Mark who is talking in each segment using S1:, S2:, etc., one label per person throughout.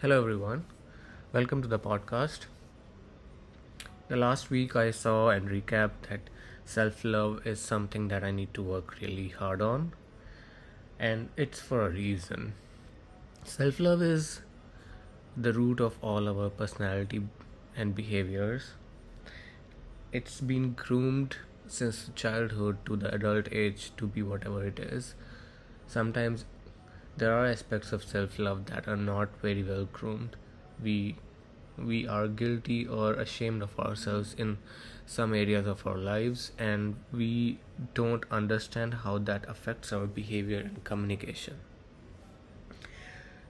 S1: Hello, everyone. Welcome to the podcast. The last week I saw and recapped that self love is something that I need to work really hard on, and it's for a reason. Self love is the root of all our personality and behaviors. It's been groomed since childhood to the adult age to be whatever it is. Sometimes there are aspects of self love that are not very well groomed. We we are guilty or ashamed of ourselves in some areas of our lives and we don't understand how that affects our behavior and communication.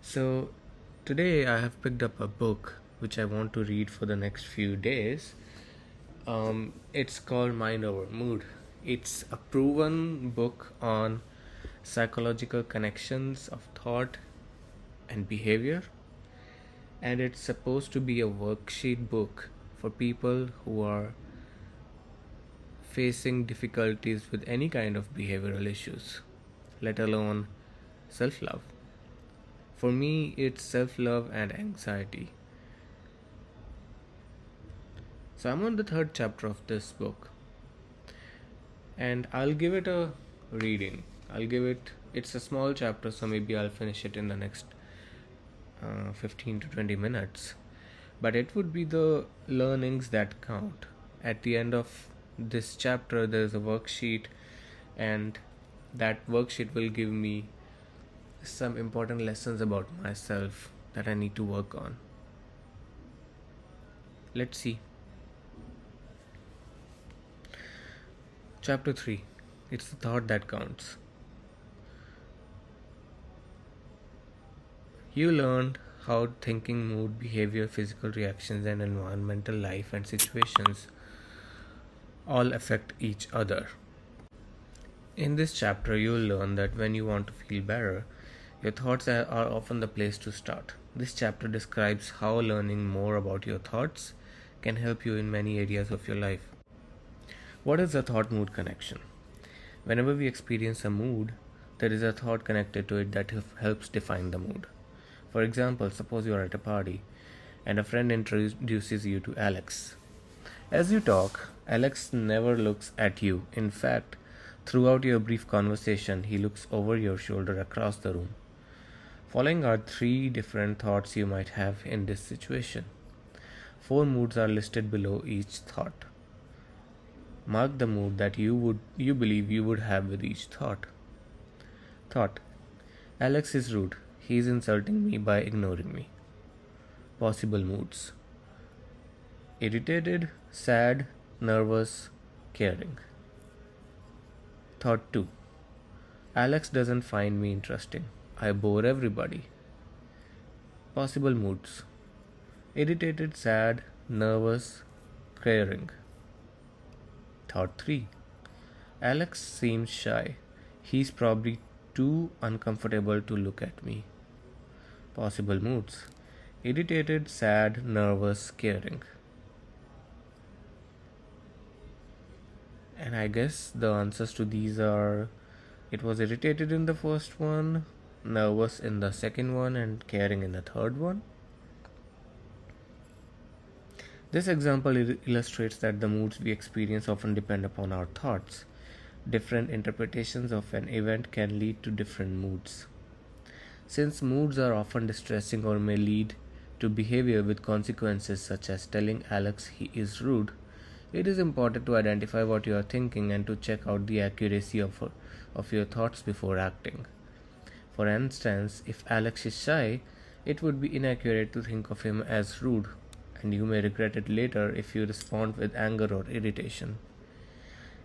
S1: So today I have picked up a book which I want to read for the next few days. Um, it's called Mind Over Mood. It's a proven book on psychological connections of thought and behavior. And it's supposed to be a worksheet book for people who are facing difficulties with any kind of behavioral issues let alone self love for me it's self love and anxiety. So i'm on the third chapter of this book and i'll give it a reading I'll give it. It's a small chapter, so maybe I'll finish it in the next uh, 15 to 20 minutes. But it would be the learnings that count. At the end of this chapter, there's a worksheet, and that worksheet will give me some important lessons about myself that I need to work on. Let's see. Chapter 3 It's the thought that counts. You learned how thinking, mood, behavior, physical reactions, and environmental life and situations all affect each other. In this chapter, you will learn that when you want to feel better, your thoughts are often the place to start. This chapter describes how learning more about your thoughts can help you in many areas of your life. What is a thought mood connection? Whenever we experience a mood, there is a thought connected to it that helps define the mood. For example, suppose you are at a party and a friend introduces you to Alex. As you talk, Alex never looks at you. In fact, throughout your brief conversation, he looks over your shoulder across the room. Following are three different thoughts you might have in this situation. Four moods are listed below each thought. Mark the mood that you would you believe you would have with each thought. Thought Alex is rude. He's insulting me by ignoring me. Possible moods irritated, sad, nervous, caring. Thought 2 Alex doesn't find me interesting. I bore everybody. Possible moods irritated, sad, nervous, caring. Thought 3 Alex seems shy. He's probably too uncomfortable to look at me. Possible moods irritated, sad, nervous, caring. And I guess the answers to these are it was irritated in the first one, nervous in the second one, and caring in the third one. This example illustrates that the moods we experience often depend upon our thoughts. Different interpretations of an event can lead to different moods. Since moods are often distressing or may lead to behavior with consequences such as telling Alex he is rude, it is important to identify what you are thinking and to check out the accuracy of, of your thoughts before acting. For instance, if Alex is shy, it would be inaccurate to think of him as rude, and you may regret it later if you respond with anger or irritation.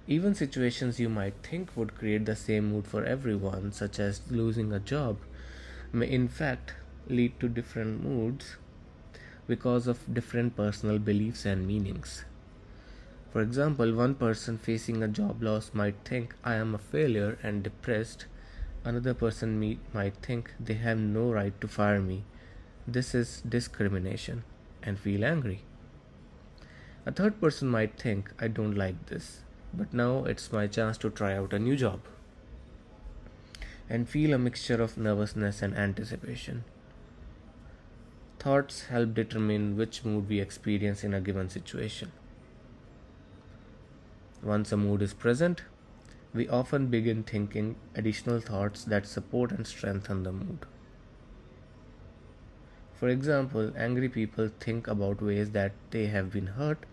S1: Even situations you might think would create the same mood for everyone, such as losing a job, may in fact lead to different moods because of different personal beliefs and meanings. For example, one person facing a job loss might think, I am a failure and depressed. Another person might think they have no right to fire me. This is discrimination and feel angry. A third person might think, I don't like this, but now it's my chance to try out a new job and feel a mixture of nervousness and anticipation. Thoughts help determine which mood we experience in a given situation. Once a mood is present, we often begin thinking additional thoughts that support and strengthen the mood. For example, angry people think about ways that they have been hurt,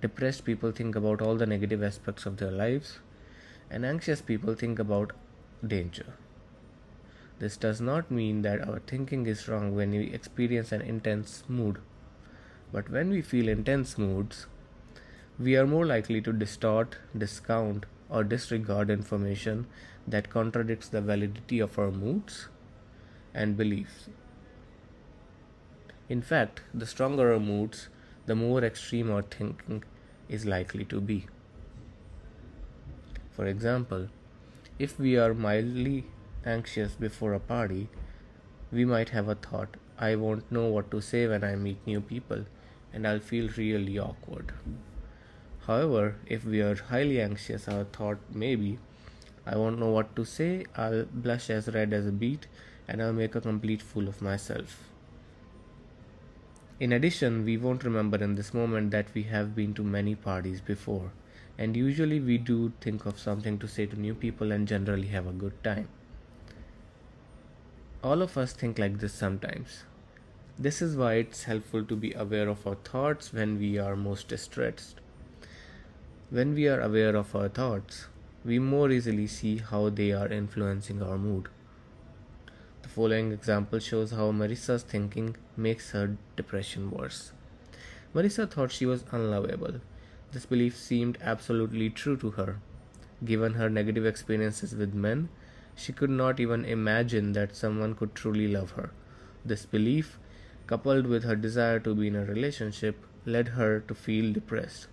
S1: depressed people think about all the negative aspects of their lives, and anxious people think about danger. This does not mean that our thinking is wrong when we experience an intense mood. But when we feel intense moods, we are more likely to distort, discount, or disregard information that contradicts the validity of our moods and beliefs. In fact, the stronger our moods, the more extreme our thinking is likely to be. For example, if we are mildly anxious before a party, we might have a thought I won't know what to say when I meet new people and I'll feel really awkward. However, if we are highly anxious, our thought may be I won't know what to say, I'll blush as red as a beet, and I'll make a complete fool of myself. In addition, we won't remember in this moment that we have been to many parties before, and usually we do think of something to say to new people and generally have a good time. All of us think like this sometimes. This is why it's helpful to be aware of our thoughts when we are most distressed. When we are aware of our thoughts, we more easily see how they are influencing our mood. The following example shows how Marissa's thinking makes her depression worse. Marissa thought she was unlovable. This belief seemed absolutely true to her. Given her negative experiences with men, she could not even imagine that someone could truly love her. This belief, coupled with her desire to be in a relationship, led her to feel depressed.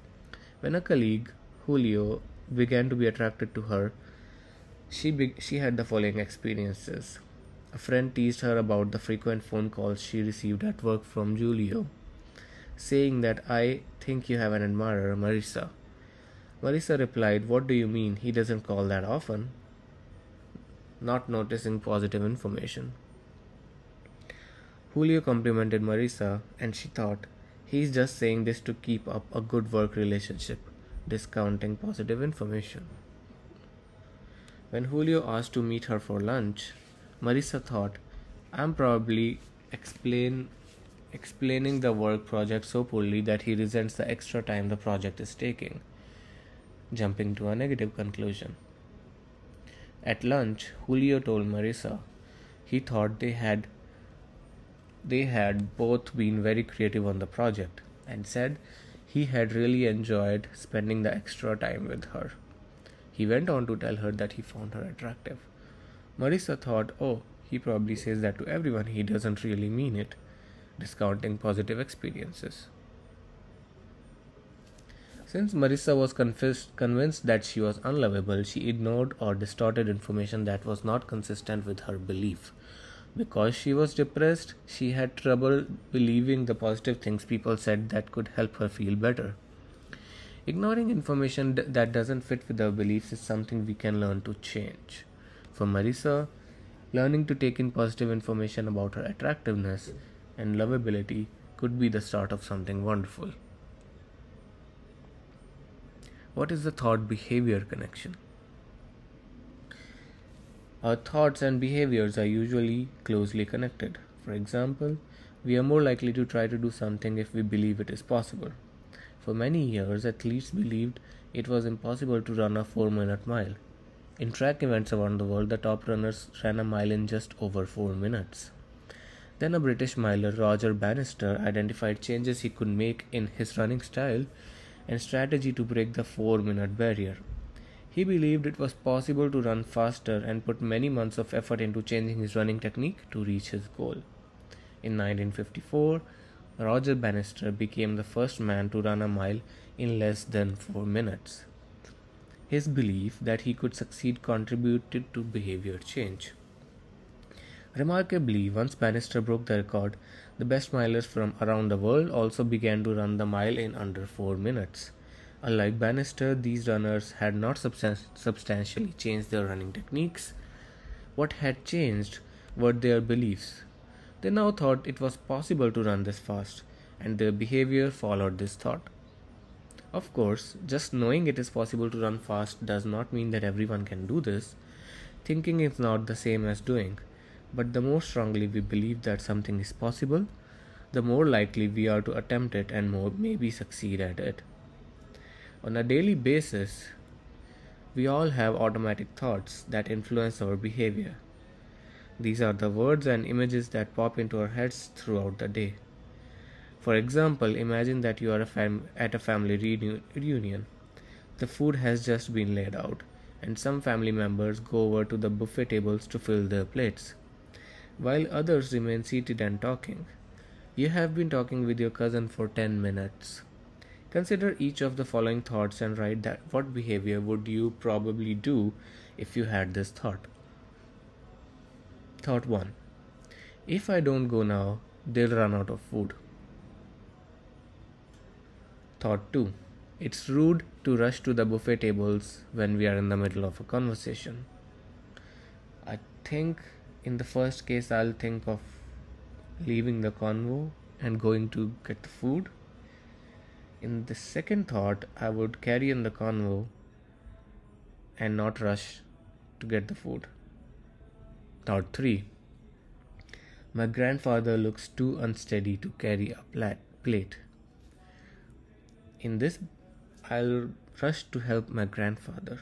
S1: When a colleague, Julio, began to be attracted to her, she, be- she had the following experiences. A friend teased her about the frequent phone calls she received at work from Julio, saying that I think you have an admirer, Marissa. Marissa replied, What do you mean? He doesn't call that often not noticing positive information. Julio complimented Marissa, and she thought, he's just saying this to keep up a good work relationship, discounting positive information. When Julio asked to meet her for lunch, Marissa thought, I'm probably explain explaining the work project so poorly that he resents the extra time the project is taking, jumping to a negative conclusion. At lunch, Julio told Marissa he thought they had they had both been very creative on the project and said he had really enjoyed spending the extra time with her. He went on to tell her that he found her attractive. Marissa thought, oh, he probably says that to everyone, he doesn't really mean it, discounting positive experiences. Since Marissa was convinced that she was unlovable, she ignored or distorted information that was not consistent with her belief. Because she was depressed, she had trouble believing the positive things people said that could help her feel better. Ignoring information that doesn't fit with our beliefs is something we can learn to change. For Marissa, learning to take in positive information about her attractiveness and lovability could be the start of something wonderful. What is the thought behavior connection? Our thoughts and behaviors are usually closely connected. For example, we are more likely to try to do something if we believe it is possible. For many years, athletes believed it was impossible to run a 4 minute mile. In track events around the world, the top runners ran a mile in just over 4 minutes. Then a British miler, Roger Bannister, identified changes he could make in his running style and strategy to break the 4 minute barrier. He believed it was possible to run faster and put many months of effort into changing his running technique to reach his goal. In 1954, Roger Bannister became the first man to run a mile in less than 4 minutes. His belief that he could succeed contributed to behavior change. Remarkably, once Bannister broke the record, the best milers from around the world also began to run the mile in under 4 minutes. Unlike Bannister, these runners had not substan- substantially changed their running techniques. What had changed were their beliefs. They now thought it was possible to run this fast, and their behavior followed this thought. Of course, just knowing it is possible to run fast does not mean that everyone can do this. Thinking is not the same as doing, but the more strongly we believe that something is possible, the more likely we are to attempt it and more maybe succeed at it. On a daily basis, we all have automatic thoughts that influence our behavior. These are the words and images that pop into our heads throughout the day. For example, imagine that you are a fam- at a family reunion. The food has just been laid out, and some family members go over to the buffet tables to fill their plates, while others remain seated and talking. You have been talking with your cousin for 10 minutes. Consider each of the following thoughts and write that what behavior would you probably do if you had this thought. Thought 1 If I don't go now, they'll run out of food. Thought 2 It's rude to rush to the buffet tables when we are in the middle of a conversation. I think in the first case, I'll think of leaving the convo and going to get the food. In the second thought, I would carry on the convo and not rush to get the food. Thought 3 My grandfather looks too unsteady to carry a plate. In this, I'll rush to help my grandfather.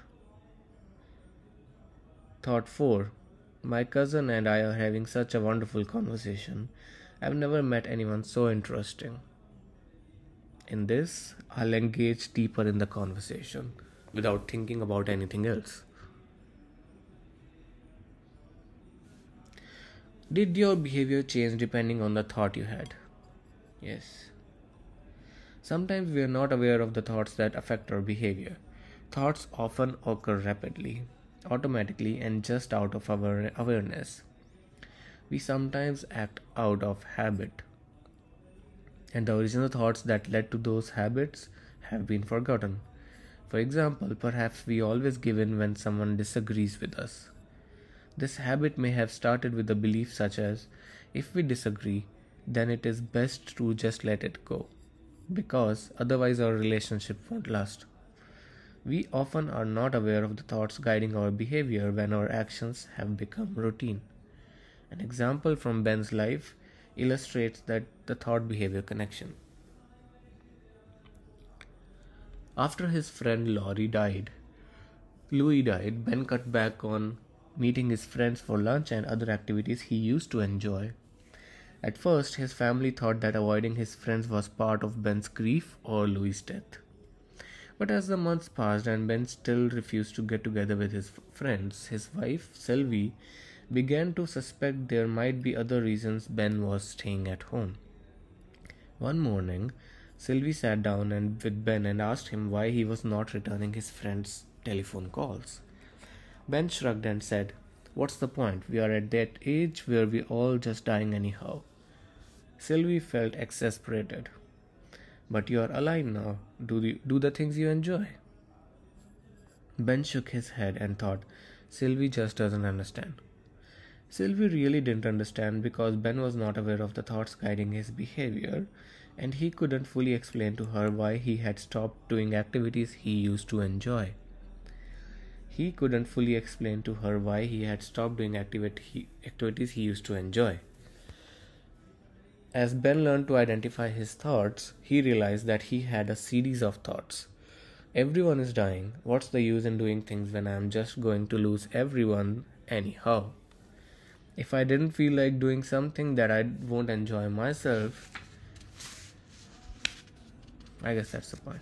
S1: Thought 4 My cousin and I are having such a wonderful conversation. I've never met anyone so interesting. In this, I'll engage deeper in the conversation without thinking about anything else. Did your behavior change depending on the thought you had? Yes. Sometimes we are not aware of the thoughts that affect our behavior. Thoughts often occur rapidly, automatically, and just out of our awareness. We sometimes act out of habit, and the original thoughts that led to those habits have been forgotten. For example, perhaps we always give in when someone disagrees with us. This habit may have started with a belief such as if we disagree, then it is best to just let it go, because otherwise our relationship won't last. We often are not aware of the thoughts guiding our behavior when our actions have become routine. An example from Ben's life illustrates that the thought behavior connection. After his friend Laurie died, Louis died, Ben cut back on meeting his friends for lunch and other activities he used to enjoy. At first, his family thought that avoiding his friends was part of Ben's grief or Louis' death. But as the months passed and Ben still refused to get together with his friends, his wife, Sylvie, began to suspect there might be other reasons Ben was staying at home. One morning, Sylvie sat down and with Ben and asked him why he was not returning his friends' telephone calls. Ben shrugged and said, What's the point? We are at that age where we're all just dying anyhow. Sylvie felt exasperated. But you are alive now. Do the, do the things you enjoy. Ben shook his head and thought, Sylvie just doesn't understand. Sylvie really didn't understand because Ben was not aware of the thoughts guiding his behavior, and he couldn't fully explain to her why he had stopped doing activities he used to enjoy. He couldn't fully explain to her why he had stopped doing activity, activities he used to enjoy. As Ben learned to identify his thoughts, he realized that he had a series of thoughts. Everyone is dying. What's the use in doing things when I'm just going to lose everyone anyhow? If I didn't feel like doing something that I won't enjoy myself, I guess that's the point.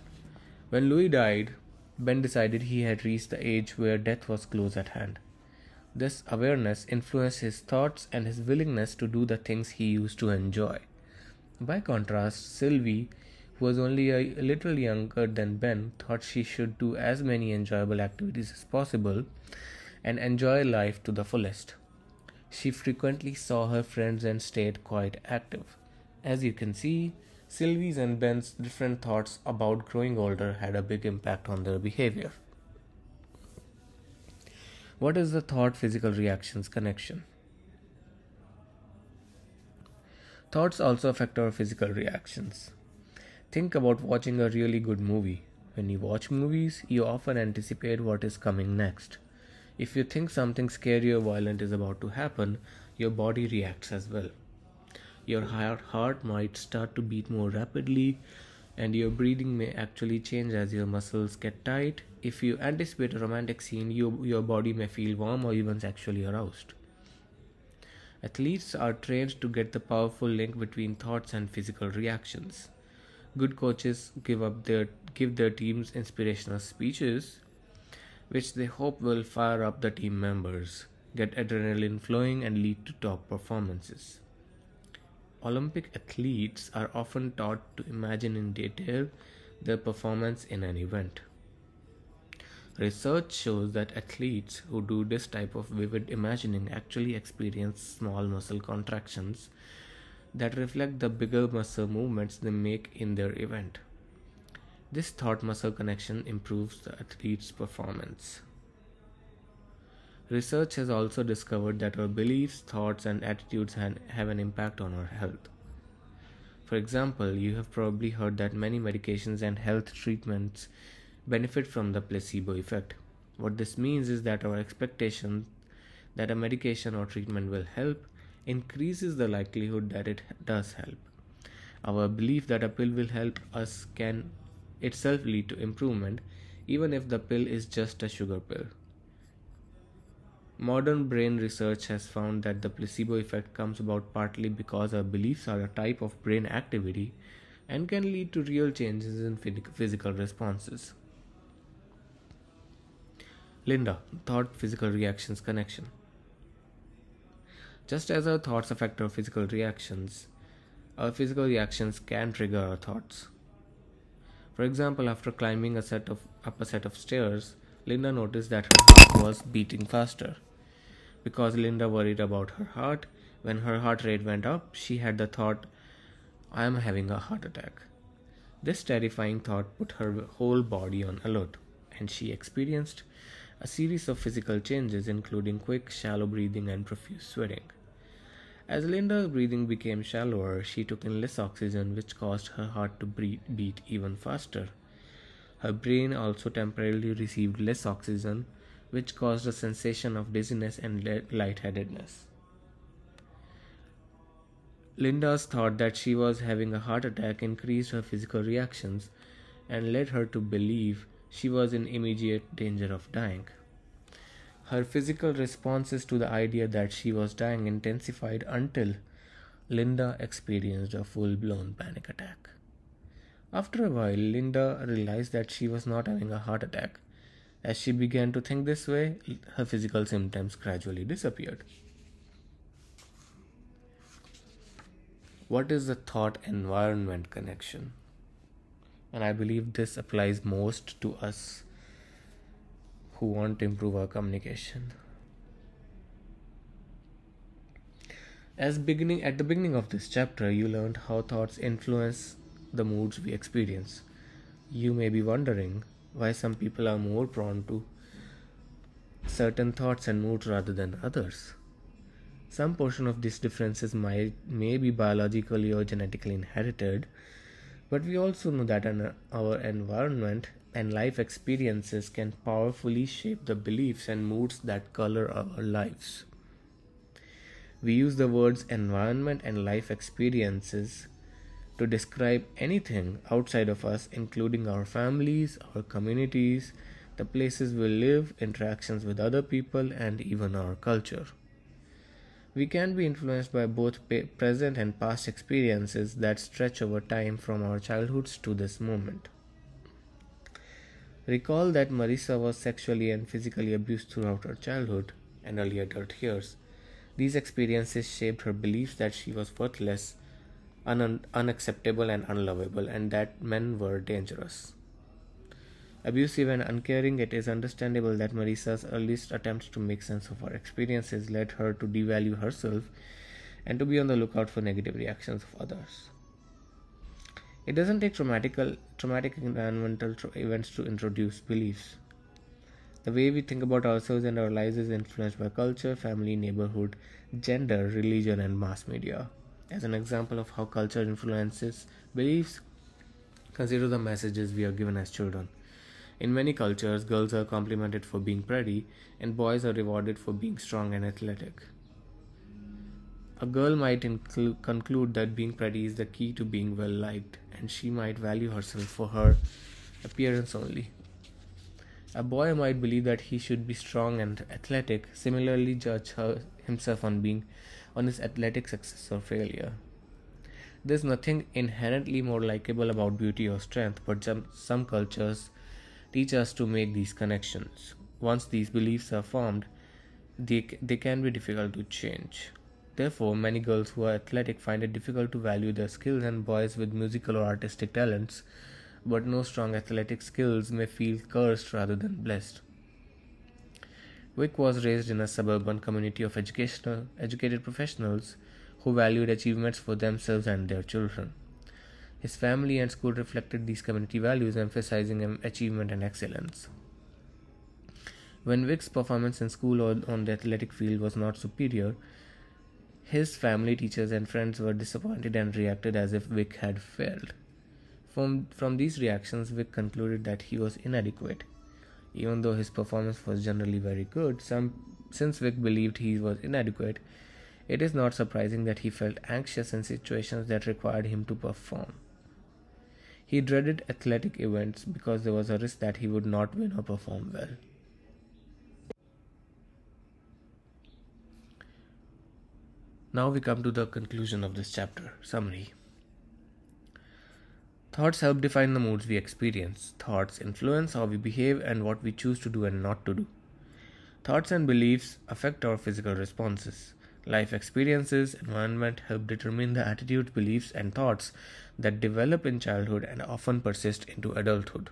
S1: When Louis died, Ben decided he had reached the age where death was close at hand. This awareness influenced his thoughts and his willingness to do the things he used to enjoy. By contrast, Sylvie, who was only a little younger than Ben, thought she should do as many enjoyable activities as possible and enjoy life to the fullest. She frequently saw her friends and stayed quite active. As you can see, Sylvie's and Ben's different thoughts about growing older had a big impact on their behavior. What is the thought physical reactions connection? Thoughts also affect our physical reactions. Think about watching a really good movie. When you watch movies, you often anticipate what is coming next. If you think something scary or violent is about to happen, your body reacts as well. Your heart might start to beat more rapidly, and your breathing may actually change as your muscles get tight. If you anticipate a romantic scene, you, your body may feel warm or even sexually aroused. Athletes are trained to get the powerful link between thoughts and physical reactions. Good coaches give up their give their teams inspirational speeches which they hope will fire up the team members, get adrenaline flowing and lead to top performances. Olympic athletes are often taught to imagine in detail their performance in an event. Research shows that athletes who do this type of vivid imagining actually experience small muscle contractions that reflect the bigger muscle movements they make in their event. This thought muscle connection improves the athlete's performance. Research has also discovered that our beliefs, thoughts, and attitudes have an impact on our health. For example, you have probably heard that many medications and health treatments benefit from the placebo effect. What this means is that our expectation that a medication or treatment will help increases the likelihood that it does help. Our belief that a pill will help us can itself lead to improvement, even if the pill is just a sugar pill. Modern brain research has found that the placebo effect comes about partly because our beliefs are a type of brain activity and can lead to real changes in physical responses. Linda, thought physical reactions connection. Just as our thoughts affect our physical reactions, our physical reactions can trigger our thoughts. For example, after climbing a set of up a set of stairs, Linda noticed that her heart was beating faster. Because Linda worried about her heart, when her heart rate went up, she had the thought, I am having a heart attack. This terrifying thought put her whole body on alert, and she experienced a series of physical changes, including quick, shallow breathing and profuse sweating. As Linda's breathing became shallower, she took in less oxygen, which caused her heart to beat even faster. Her brain also temporarily received less oxygen, which caused a sensation of dizziness and lightheadedness. Linda's thought that she was having a heart attack increased her physical reactions and led her to believe she was in immediate danger of dying. Her physical responses to the idea that she was dying intensified until Linda experienced a full blown panic attack. After a while, Linda realized that she was not having a heart attack. As she began to think this way, her physical symptoms gradually disappeared. What is the thought environment connection? And I believe this applies most to us who want to improve our communication. As beginning at the beginning of this chapter, you learned how thoughts influence the moods we experience. You may be wondering why some people are more prone to certain thoughts and moods rather than others. Some portion of these differences might may be biologically or genetically inherited, but we also know that our environment and life experiences can powerfully shape the beliefs and moods that color our lives. We use the words environment and life experiences to describe anything outside of us, including our families, our communities, the places we live, interactions with other people, and even our culture. We can be influenced by both present and past experiences that stretch over time from our childhoods to this moment. Recall that Marissa was sexually and physically abused throughout her childhood and early adult years. These experiences shaped her beliefs that she was worthless, un- unacceptable, and unlovable, and that men were dangerous. Abusive and uncaring, it is understandable that Marissa's earliest attempts to make sense of her experiences led her to devalue herself and to be on the lookout for negative reactions of others. It doesn't take traumatic, traumatic environmental events to introduce beliefs. The way we think about ourselves and our lives is influenced by culture, family, neighborhood, gender, religion, and mass media. As an example of how culture influences beliefs, consider the messages we are given as children. In many cultures, girls are complimented for being pretty, and boys are rewarded for being strong and athletic. A girl might inclu- conclude that being pretty is the key to being well liked, and she might value herself for her appearance only. A boy might believe that he should be strong and athletic, similarly judge her, himself on being on his athletic success or failure. There's nothing inherently more likable about beauty or strength, but some, some cultures teach us to make these connections. Once these beliefs are formed, they, they can be difficult to change. Therefore, many girls who are athletic find it difficult to value their skills, and boys with musical or artistic talents but no strong athletic skills may feel cursed rather than blessed. Vic was raised in a suburban community of educational, educated professionals who valued achievements for themselves and their children. His family and school reflected these community values, emphasizing um, achievement and excellence. When Wick's performance in school or on the athletic field was not superior, his family, teachers, and friends were disappointed and reacted as if Wick had failed. From, from these reactions, Wick concluded that he was inadequate. Even though his performance was generally very good, some, since Vic believed he was inadequate, it is not surprising that he felt anxious in situations that required him to perform. He dreaded athletic events because there was a risk that he would not win or perform well. Now we come to the conclusion of this chapter summary. Thoughts help define the moods we experience. Thoughts influence how we behave and what we choose to do and not to do. Thoughts and beliefs affect our physical responses. Life experiences, environment help determine the attitudes, beliefs, and thoughts that develop in childhood and often persist into adulthood.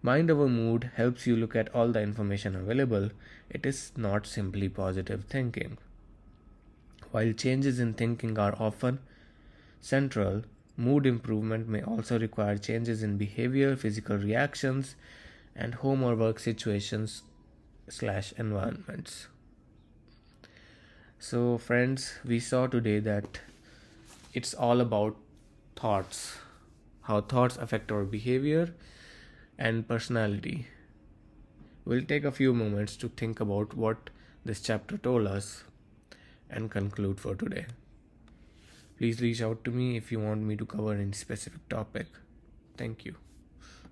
S1: Mind over mood helps you look at all the information available. It is not simply positive thinking. While changes in thinking are often central, Mood improvement may also require changes in behavior, physical reactions, and home or work situations slash environments. So, friends, we saw today that it's all about thoughts, how thoughts affect our behavior and personality. We'll take a few moments to think about what this chapter told us and conclude for today. Please reach out to me if you want me to cover any specific topic. Thank you.